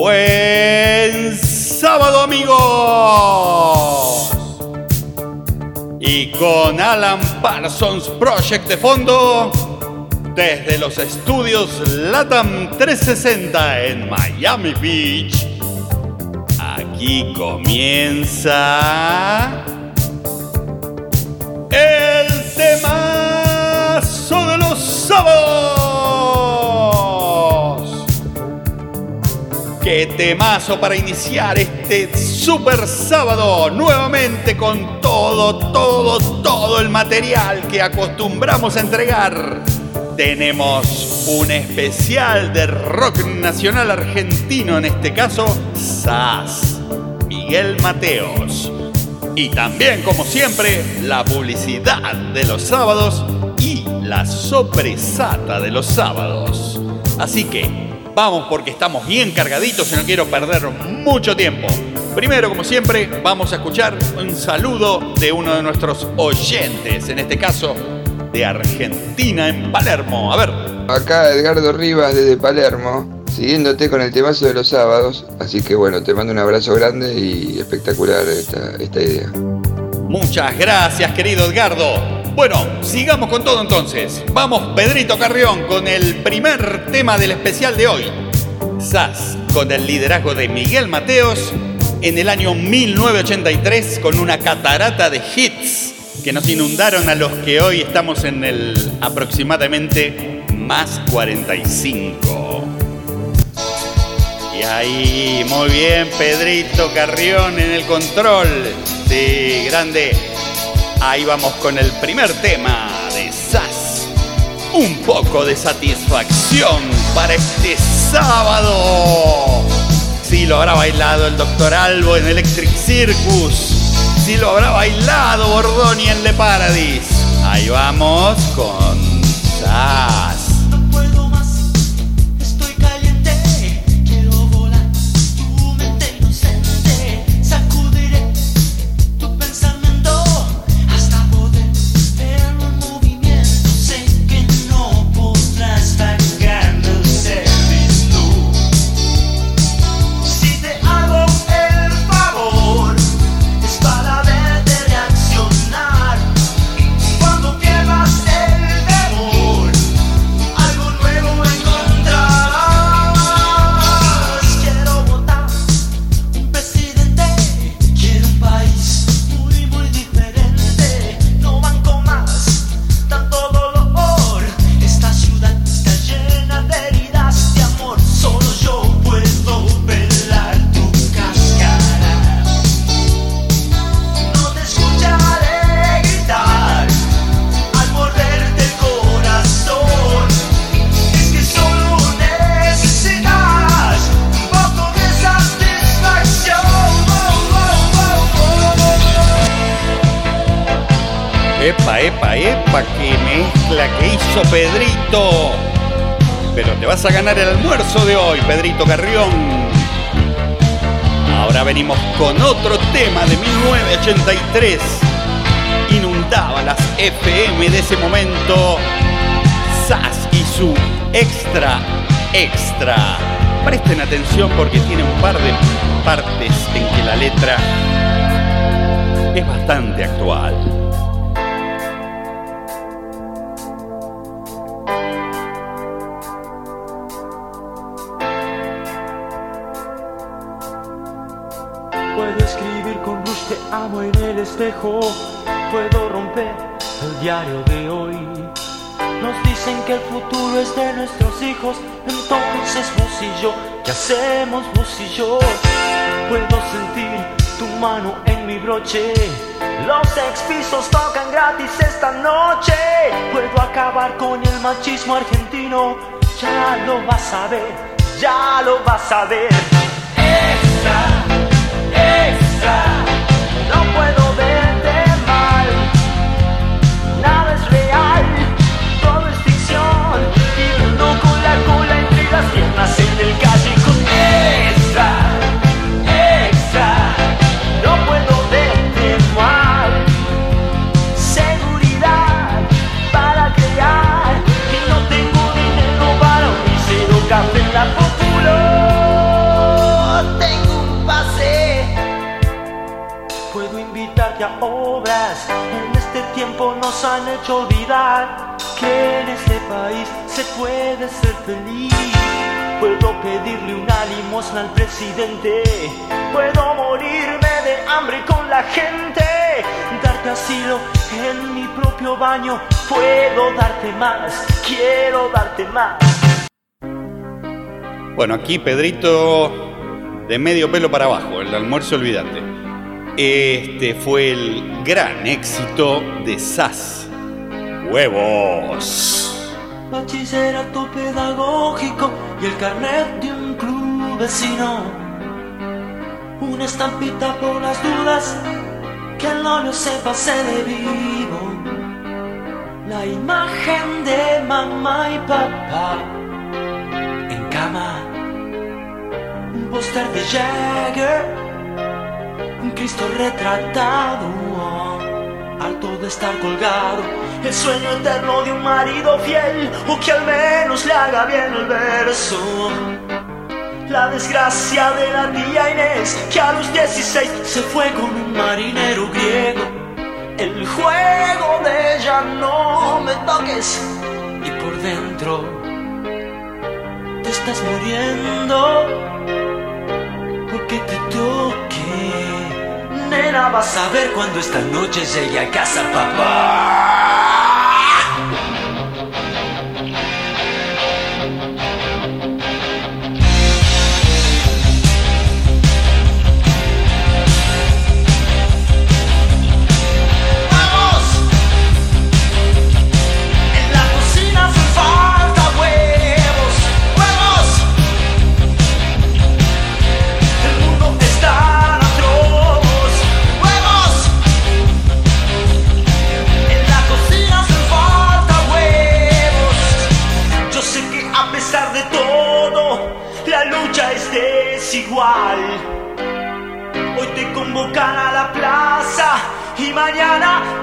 Buen sábado amigos. Y con Alan Parsons Project de fondo, desde los estudios Latam 360 en Miami Beach, aquí comienza temazo para iniciar este super sábado nuevamente con todo, todo, todo el material que acostumbramos a entregar. Tenemos un especial de rock nacional argentino, en este caso, SAS, Miguel Mateos. Y también, como siempre, la publicidad de los sábados y la sorpresata de los sábados. Así que vamos porque estamos bien cargaditos y no quiero perder mucho tiempo. Primero, como siempre, vamos a escuchar un saludo de uno de nuestros oyentes, en este caso de Argentina, en Palermo. A ver. Acá Edgardo Rivas desde Palermo, siguiéndote con el temazo de los sábados. Así que bueno, te mando un abrazo grande y espectacular esta, esta idea. Muchas gracias, querido Edgardo. Bueno, sigamos con todo entonces. Vamos, Pedrito Carrión, con el primer tema del especial de hoy. SAS, con el liderazgo de Miguel Mateos, en el año 1983, con una catarata de hits que nos inundaron a los que hoy estamos en el aproximadamente más 45. Y ahí, muy bien, Pedrito Carrión en el control. Sí, grande. Ahí vamos con el primer tema de SAS. Un poco de satisfacción para este sábado. Si lo habrá bailado el doctor Albo en Electric Circus. Si lo habrá bailado Bordoni en Le Paradis. Ahí vamos con SAS. Hizo Pedrito. Pero te vas a ganar el almuerzo de hoy, Pedrito Carrión. Ahora venimos con otro tema de 1983. Inundaba las FM de ese momento. SAS y su extra, extra. Presten atención porque tiene un par de partes en que la letra es bastante actual. Amo en el espejo. Puedo romper el diario de hoy. Nos dicen que el futuro es de nuestros hijos. Entonces vos y yo, ¿qué hacemos vos y yo? Puedo sentir tu mano en mi broche. Los ex pisos tocan gratis esta noche. Puedo acabar con el machismo argentino. Ya lo vas a ver, ya lo vas a ver. Extra extra. No puedo verte han hecho olvidar que en este país se puede ser feliz. Puedo pedirle una limosna al presidente, puedo morirme de hambre con la gente, darte asilo en mi propio baño, puedo darte más, quiero darte más. Bueno, aquí Pedrito de medio pelo para abajo, el almuerzo olvídate. Este fue el gran éxito de SAS. Huevos. Bachillerato pedagógico y el carnet de un club vecino. Una estampita por las dudas, que el novio se pase de vivo. La imagen de mamá y papá en cama. Un póster de Jagger, Cristo retratado, alto de estar colgado. El sueño eterno de un marido fiel, o que al menos le haga bien el verso. La desgracia de la tía Inés, que a los 16 se fue con un marinero griego. El juego de ella no me toques, y por dentro te estás muriendo. Porque te toque, vas a ver cuando esta noche llegue a casa, papá. Mañana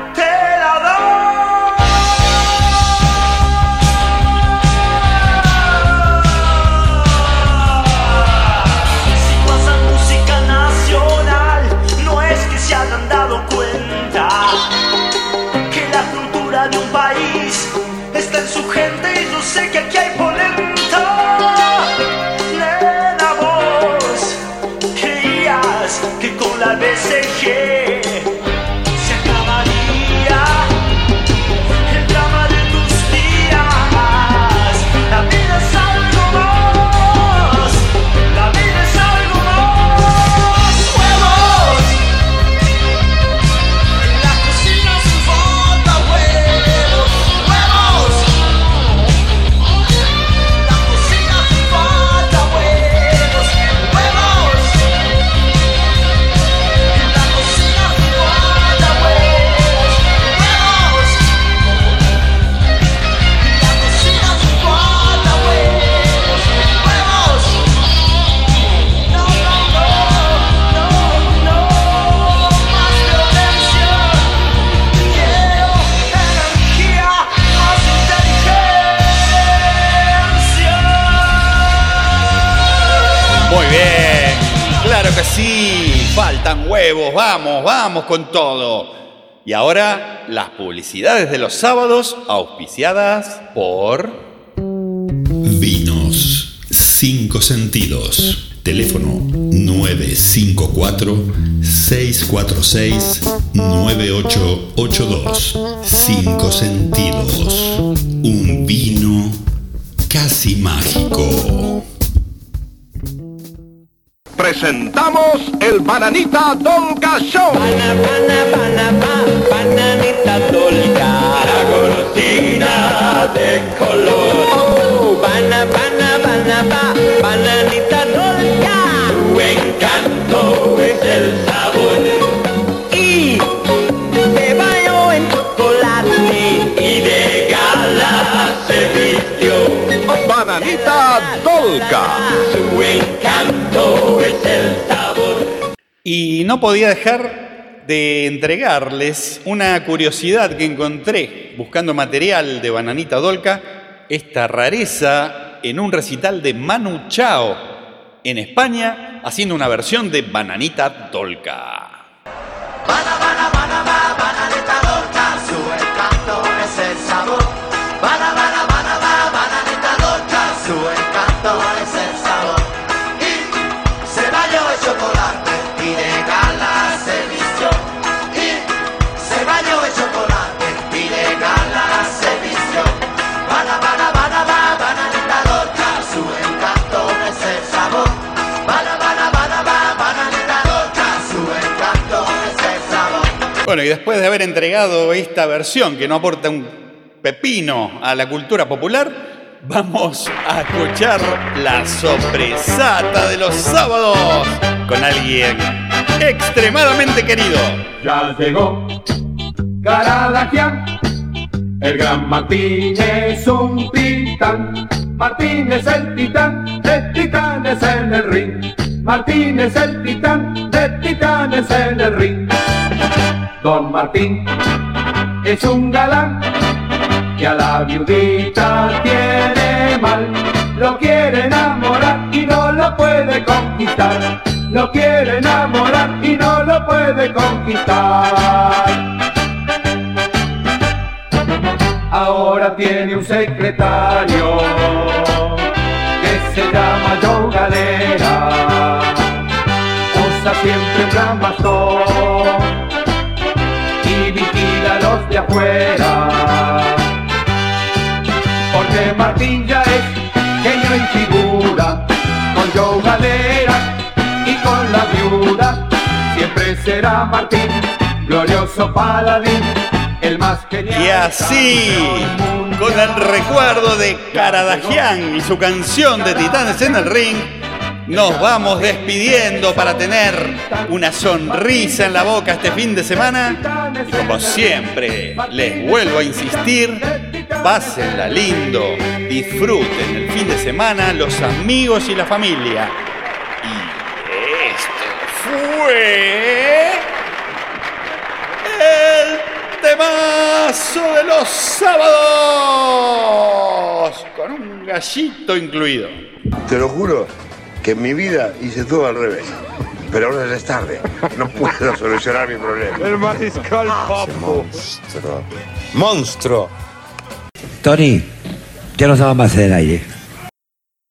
Muy bien, claro que sí, faltan huevos, vamos, vamos con todo. Y ahora las publicidades de los sábados auspiciadas por... Vinos Cinco Sentidos. Teléfono 954-646-9882. Cinco Sentidos. Un vino casi mágico. Presentamos el Bananita Dolca Show. Pana, pana, pa, bananita dolca. La golosina de color. Oh, pana, pana, pana, pa, bananita dolca. Tu encanto es el sabor. Y te baño en chocolate. Y de gala se vistió. Bananita Dolca. No podía dejar de entregarles una curiosidad que encontré buscando material de Bananita Dolca, esta rareza en un recital de Manu Chao en España, haciendo una versión de Bananita Dolca. Y después de haber entregado esta versión que no aporta un pepino a la cultura popular, vamos a escuchar la sorpresata de los sábados con alguien extremadamente querido. Ya llegó Caradagian, el gran Martín es un titán. Martín es el titán de titanes en el ring. Martín es el titán de titanes en el ring. Don Martín es un galán que a la viudita tiene mal. Lo quiere enamorar y no lo puede conquistar. Lo quiere enamorar y no lo puede conquistar. Ahora tiene un secretario que se llama Joe Galera. Usa siempre un bastón de afuera. Porque Martín ya es genio y figura, con Joe Galera y con la viuda. Siempre será Martín, glorioso paladín, el más genial. Y así, con el recuerdo de Caradagian y su canción de Titanes en el Ring, nos vamos despidiendo para tener una sonrisa en la boca este fin de semana. Y como siempre, les vuelvo a insistir, pásenla lindo, disfruten el fin de semana, los amigos y la familia. Y esto fue el temazo de los sábados, con un gallito incluido. Te lo juro que en mi vida hice todo al revés. Pero ahora ya es tarde. No puedo solucionar mi problema. El mariscal Papo. Monstruo. Monstruo. Tony, ya no estaba más en el aire.